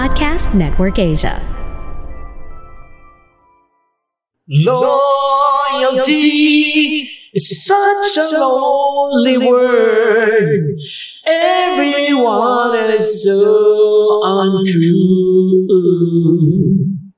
Podcast Network Asia. Loyalty is such a lonely word. Everyone is so untrue.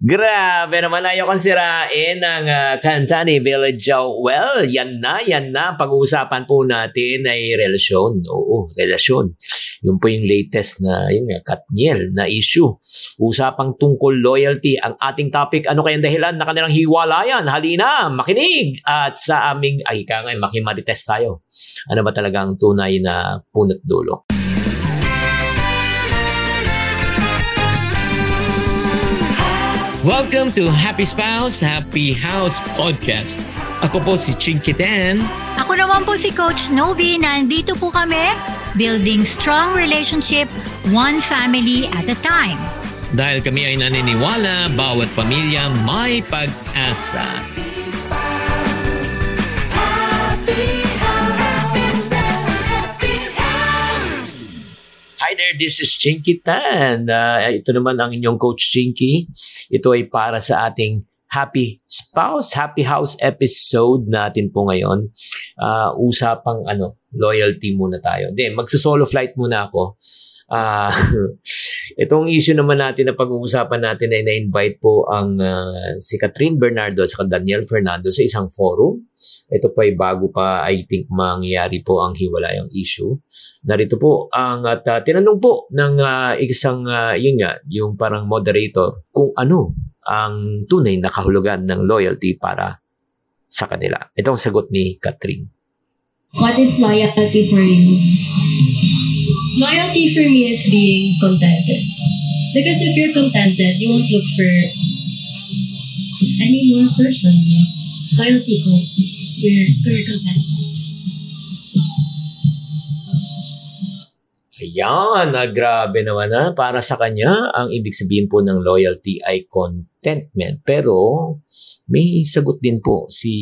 Grabe naman, ayaw kong sirain ang uh, kanta ni Billy Joel. Yan na, yan na. Pag-uusapan po natin ay relasyon. Oo, relasyon. Yun po yung latest na, yun nga, Katniel na issue. Usapang tungkol loyalty. Ang ating topic, ano kayang dahilan na kanilang hiwalayan? Halina, makinig! At sa aming, ay ka nga, makimarites tayo. Ano ba talaga ang tunay na punot dulo? Welcome to Happy Spouse, Happy House Podcast. Ako po si Chinky Dan. Ako naman po si Coach Novi. Nandito po kami, building strong relationship, one family at a time. Dahil kami ay naniniwala, bawat pamilya may pag-asa. Hi there, this is Chinky Tan. Uh, ito naman ang inyong Coach Chinky. Ito ay para sa ating Happy Spouse, Happy House episode natin po ngayon. Uh, usapang ano, loyalty muna tayo. Hindi, magsusolo flight muna ako. Uh, itong issue naman natin na pag-uusapan natin ay na-invite po ang uh, si Catherine Bernardo at si Daniel Fernando sa isang forum. Ito po ay bago pa I think mangyayari po ang hiwalayang issue. Narito po ang at uh, tinanong po ng uh, isang uh, yun nga, yung parang moderator kung ano ang tunay na kahulugan ng loyalty para sa kanila. Itong sagot ni Catherine. What is loyalty for you? Loyalty for me is being contented. Because if you're contented, you won't look for any more person. Loyalty goes to your, to Ayan, na grabe naman na. Para sa kanya, ang ibig sabihin po ng loyalty ay contentment. Pero may sagot din po si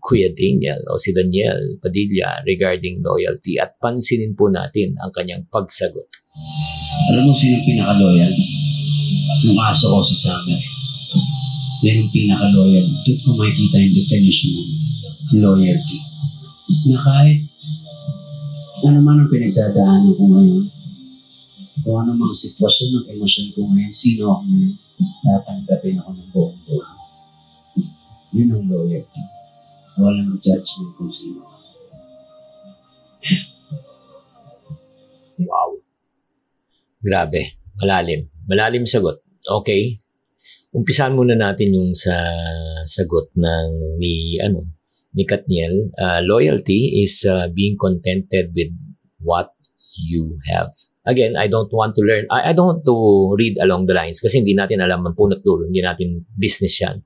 Kuya Daniel o si Daniel Padilla regarding loyalty at pansinin po natin ang kanyang pagsagot. Alam mo sino pinaka-loyal? Nung aso ko sa summer. Yan ang pinaka-loyal. Doon ko makikita yung definition ng loyalty. Na kahit ano man ang pinagdadaanan ko ngayon, kung ano mga sitwasyon ng emosyon ko ngayon, sino ako ngayon, tatanggapin ako ng buong buhay. Yun ang loyalty. Walang judgment kung sino ako. Wow. Grabe. Malalim. Malalim sagot. Okay. Umpisan muna natin yung sa sagot ng ni ano ni Katniel. Uh, loyalty is uh, being contented with what you have. Again, I don't want to learn, I, I don't want to read along the lines kasi hindi natin alam ang punot dulo, hindi natin business yan.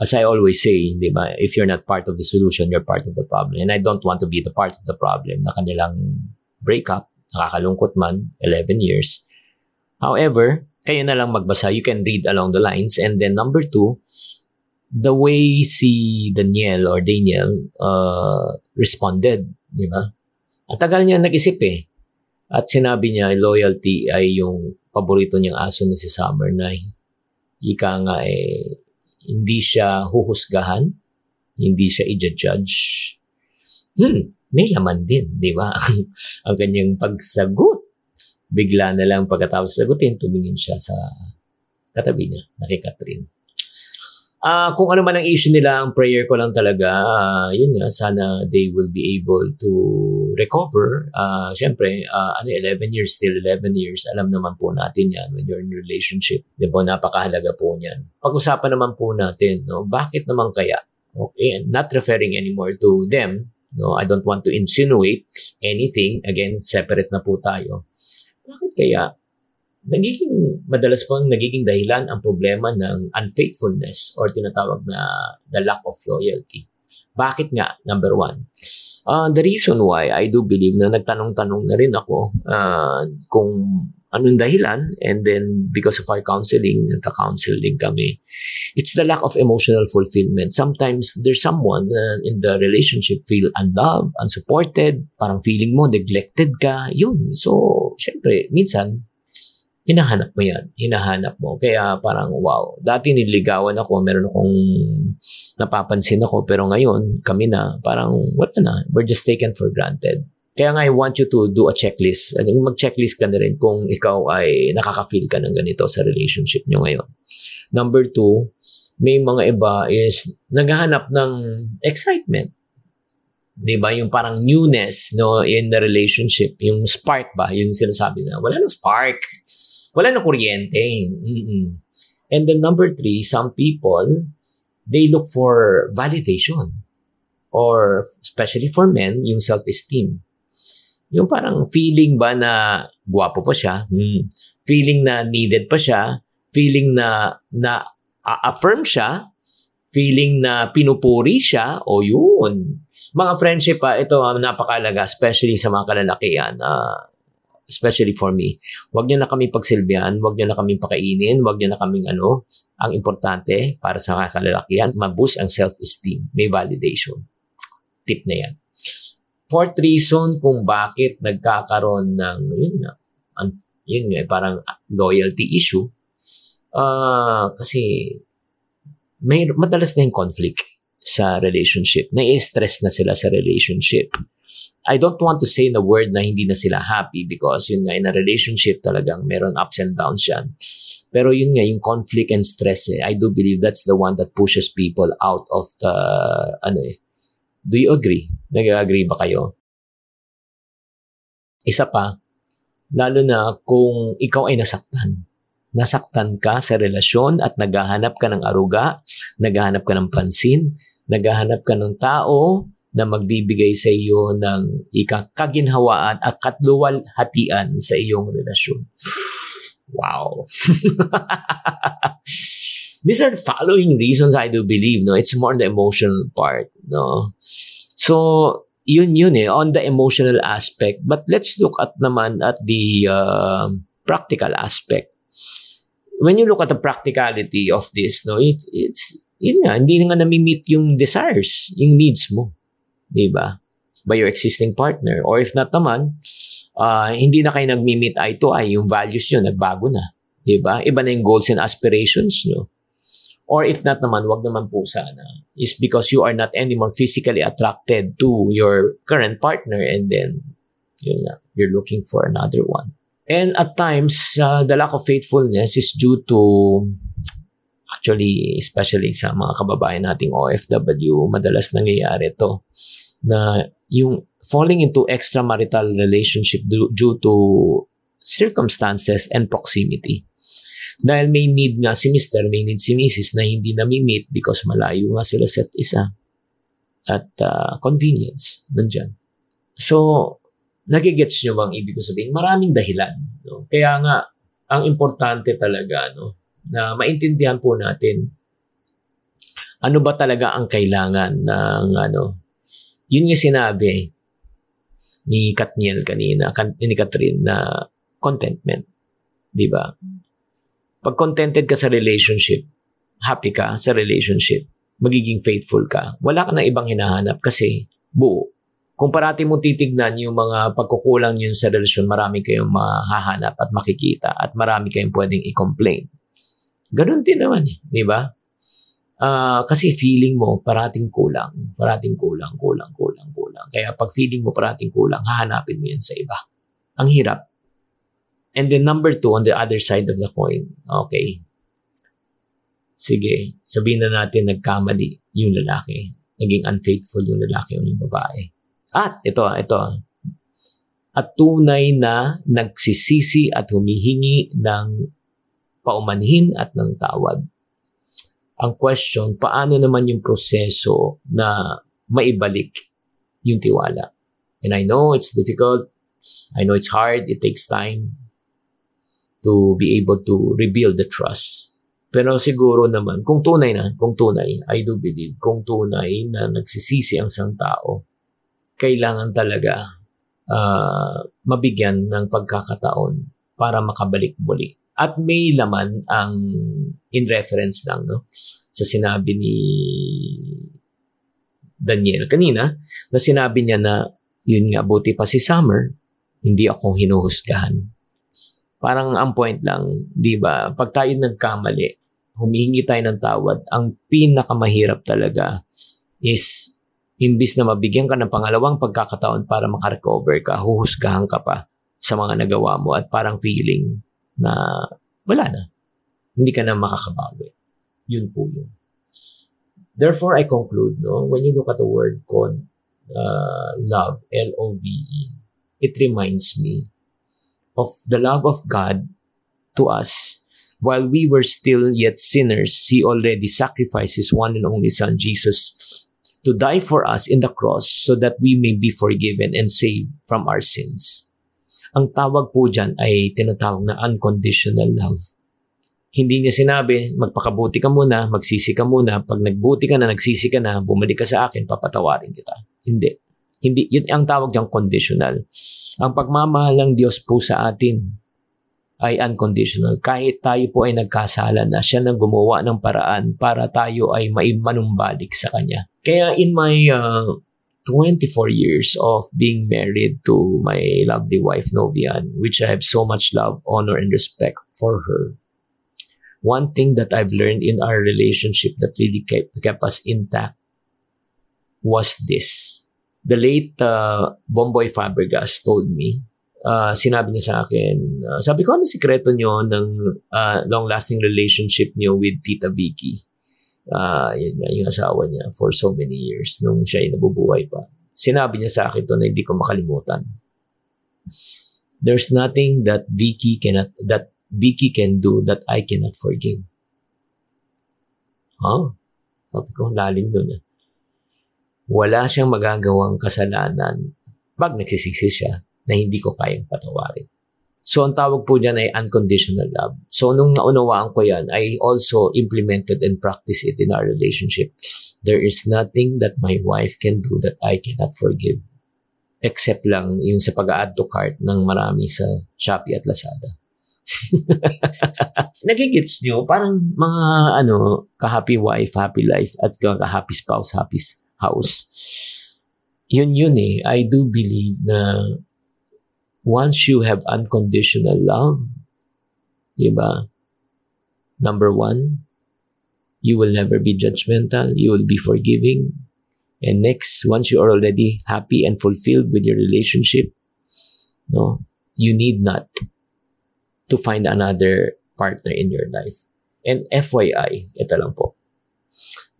As I always say, di ba, if you're not part of the solution, you're part of the problem. And I don't want to be the part of the problem na kanilang breakup, nakakalungkot man, 11 years. However, kayo na lang magbasa. You can read along the lines. And then number two, the way si Daniel or Daniel uh, responded, di ba? Ang tagal niya nag-isip eh. At sinabi niya, loyalty ay yung paborito niyang aso na si Summer na ika nga eh, hindi siya huhusgahan, hindi siya i-judge. Hmm, may laman din, di ba? ang kanyang pagsagot. Bigla na lang pagkatapos sagutin, tumingin siya sa katabi niya, na kay Catherine. Uh, kung ano man ang issue nila, ang prayer ko lang talaga, uh, yun nga, sana they will be able to recover. Uh, Siyempre, uh, ano, 11 years, still 11 years, alam naman po natin yan when you're in relationship. Di ba, napakahalaga po niyan. Pag-usapan naman po natin, no, bakit naman kaya? Okay, not referring anymore to them, no, I don't want to insinuate anything. Again, separate na po tayo. Bakit kaya nagiging madalas pang nagiging dahilan ang problema ng unfaithfulness or tinatawag na the lack of loyalty. Bakit nga? Number one. Uh, the reason why I do believe na nagtanong-tanong na rin ako uh, kung anong dahilan and then because of our counseling, nagka-counsel din kami. It's the lack of emotional fulfillment. Sometimes there's someone uh, in the relationship feel unloved, unsupported, parang feeling mo neglected ka. Yun. So, syempre, minsan hinahanap mo yan. Hinahanap mo. Kaya parang, wow. Dati niligawan ako, meron akong napapansin ako, pero ngayon, kami na, parang wala na. We're just taken for granted. Kaya nga, I want you to do a checklist. Mag-checklist ka na rin kung ikaw ay nakaka-feel ka ng ganito sa relationship nyo ngayon. Number two, may mga iba is naghahanap ng excitement. 'Di ba? Yung parang newness no in the relationship, yung spark ba, yung sinasabi na wala nang spark. Wala nang kuryente. Mm-mm. And then number three, some people they look for validation or especially for men, yung self-esteem. Yung parang feeling ba na gwapo pa siya, hmm. feeling na needed pa siya, feeling na na affirm siya, feeling na pinupuri siya, o yun. Mga friendship pa, ito um, napakalaga, especially sa mga kalalakihan, uh, especially for me. Huwag niyo na kami pagsilbihan, huwag niyo na kami pakainin, huwag niyo na kaming ano. Ang importante para sa kalalakihan, maboost ang self-esteem, may validation. Tip na yan. Fourth reason kung bakit nagkakaroon ng, yun nga, yun nga, parang loyalty issue, Uh, kasi may madalas na yung conflict sa relationship. Nai-stress na sila sa relationship. I don't want to say the word na hindi na sila happy because yun nga, in a relationship talagang meron ups and downs yan. Pero yun nga, yung conflict and stress, eh, I do believe that's the one that pushes people out of the, ano eh, do you agree? Nag-agree ba kayo? Isa pa, lalo na kung ikaw ay nasaktan nasaktan ka sa relasyon at naghahanap ka ng aruga, naghahanap ka ng pansin, naghahanap ka ng tao na magbibigay sa iyo ng ikakaginhawaan at katluwalhatian sa iyong relasyon. Wow. These are following reasons I do believe, no? It's more the emotional part, no? So, yun yun eh, on the emotional aspect. But let's look at naman at the uh, practical aspect when you look at the practicality of this, no, it, it's, yun nga, hindi nga nami-meet yung desires, yung needs mo. Di ba? By your existing partner. Or if not naman, uh, hindi na kayo nag-meet eye to eye, yung values nyo, nagbago na. Di ba? Iba na yung goals and aspirations nyo. Or if not naman, wag naman po sana. Is because you are not anymore physically attracted to your current partner and then, yun nga, you're looking for another one. And at times, uh, the lack of faithfulness is due to actually, especially sa mga kababayan nating OFW, madalas nangyayari to na yung falling into extramarital relationship due, to circumstances and proximity. Dahil may need nga si Mr., may need si Mrs. na hindi nami-meet because malayo nga sila sa isa. At uh, convenience, nandyan. So, Nagigets nyo bang ibig ko sabihin? Maraming dahilan. No? Kaya nga, ang importante talaga, no, na maintindihan po natin ano ba talaga ang kailangan ng ano. Yun yung sinabi ni Katniel kanina, ni Catherine na contentment. Di ba? Pag contented ka sa relationship, happy ka sa relationship, magiging faithful ka, wala ka na ibang hinahanap kasi buo kung parati mo titignan yung mga pagkukulang yun sa relasyon, marami kayong mahahanap at makikita at marami kayong pwedeng i-complain. Ganun din naman eh, di ba? Uh, kasi feeling mo parating kulang, parating kulang, kulang, kulang, kulang. Kaya pag feeling mo parating kulang, hahanapin mo yan sa iba. Ang hirap. And then number two, on the other side of the coin, okay, sige, sabihin na natin nagkamali yung lalaki. Naging unfaithful yung lalaki o yung babae. At ito, ito. At tunay na nagsisisi at humihingi ng paumanhin at ng tawad. Ang question, paano naman yung proseso na maibalik yung tiwala? And I know it's difficult. I know it's hard. It takes time to be able to rebuild the trust. Pero siguro naman, kung tunay na, kung tunay, I do believe, kung tunay na nagsisisi ang isang tao, kailangan talaga uh, mabigyan ng pagkakataon para makabalik muli. At may laman ang in reference lang no sa sinabi ni Daniel kanina na sinabi niya na yun nga buti pa si Summer hindi ako hinuhusgahan. Parang ang point lang, di ba? Pag tayo nagkamali, humihingi tayo ng tawad, ang pinakamahirap talaga is imbis na mabigyan ka ng pangalawang pagkakataon para makarecover ka, huhusgahan ka pa sa mga nagawa mo at parang feeling na wala na. Hindi ka na makakabawi. Yun po yun. Therefore, I conclude, no, when you look at the word con, uh, love, L-O-V-E, it reminds me of the love of God to us. While we were still yet sinners, He already sacrificed His one and only Son, Jesus, to die for us in the cross so that we may be forgiven and saved from our sins. Ang tawag po dyan ay tinatawag na unconditional love. Hindi niya sinabi, magpakabuti ka muna, magsisi ka muna, pag nagbuti ka na, nagsisi ka na, bumalik ka sa akin, papatawarin kita. Hindi. Hindi, yun ang tawag diyang conditional. Ang pagmamahal ng Diyos po sa atin ay unconditional. Kahit tayo po ay nagkasala na, siya nang gumawa ng paraan para tayo ay maimanumbalik sa Kanya. Kaya in my uh, 24 years of being married to my lovely wife, Novian, which I have so much love, honor, and respect for her, one thing that I've learned in our relationship that really kept, kept us intact was this the late uh, Bomboy Fabregas told me, uh, sinabi niya sa akin, uh, sabi ko, ano sikreto niyo ng uh, long-lasting relationship niyo with Tita Vicky? Uh, yun nga, yung asawa niya for so many years nung siya ay nabubuhay pa. Sinabi niya sa akin to na hindi ko makalimutan. There's nothing that Vicky cannot, that Vicky can do that I cannot forgive. Huh? Sabi ko, lalim doon eh wala siyang magagawang kasalanan pag nagsisisi siya na hindi ko kayang patawarin. So, ang tawag po dyan ay unconditional love. So, nung naunawaan ko yan, I also implemented and practiced it in our relationship. There is nothing that my wife can do that I cannot forgive. Except lang yung sa pag-add to cart ng marami sa Shopee at Lazada. Nagigits nyo, parang mga ano, ka-happy wife, happy life, at ka-happy spouse, happy house. Yun yun eh. I do believe na once you have unconditional love, diba? Number one, you will never be judgmental. You will be forgiving. And next, once you are already happy and fulfilled with your relationship, no, you need not to find another partner in your life. And FYI, ito lang po.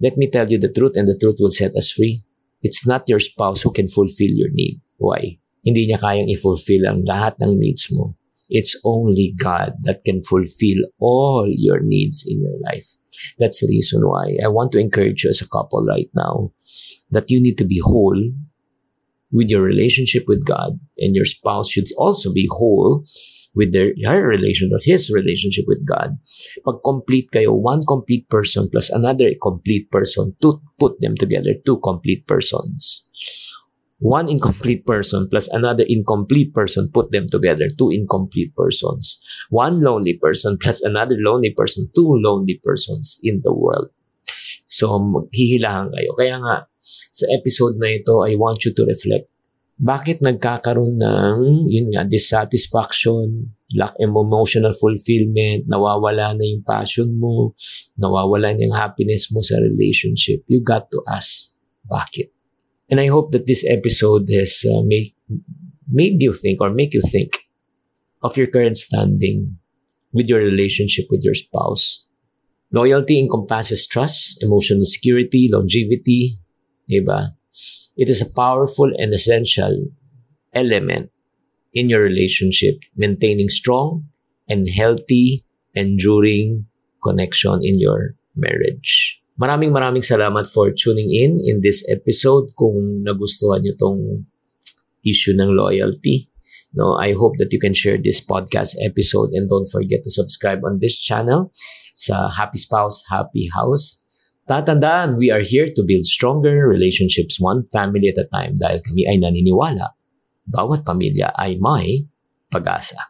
Let me tell you the truth and the truth will set us free. It's not your spouse who can fulfill your need. Why? Hindi niya kayang i-fulfill ang lahat ng needs mo. It's only God that can fulfill all your needs in your life. That's the reason why I want to encourage you as a couple right now that you need to be whole with your relationship with God and your spouse should also be whole with their her relation or his relationship with God, pag complete kayo, one complete person plus another complete person, to put them together, two complete persons. One incomplete person plus another incomplete person, put them together, two incomplete persons. One lonely person plus another lonely person, two lonely persons in the world. So, hihilahan kayo. Kaya nga, sa episode na ito, I want you to reflect bakit nagkakaroon ng, yun nga, dissatisfaction, lack of emotional fulfillment, nawawala na yung passion mo, nawawala na yung happiness mo sa relationship. You got to ask, bakit? And I hope that this episode has uh, made, made you think or make you think of your current standing with your relationship with your spouse. Loyalty encompasses trust, emotional security, longevity, diba? It is a powerful and essential element in your relationship, maintaining strong and healthy, enduring connection in your marriage. Maraming maraming salamat for tuning in in this episode. Kung nagustuhan niyo tong issue ng loyalty, no, I hope that you can share this podcast episode and don't forget to subscribe on this channel sa Happy Spouse, Happy House. Tatandaan, we are here to build stronger relationships one family at a time dahil kami ay naniniwala bawat pamilya ay may pag-asa.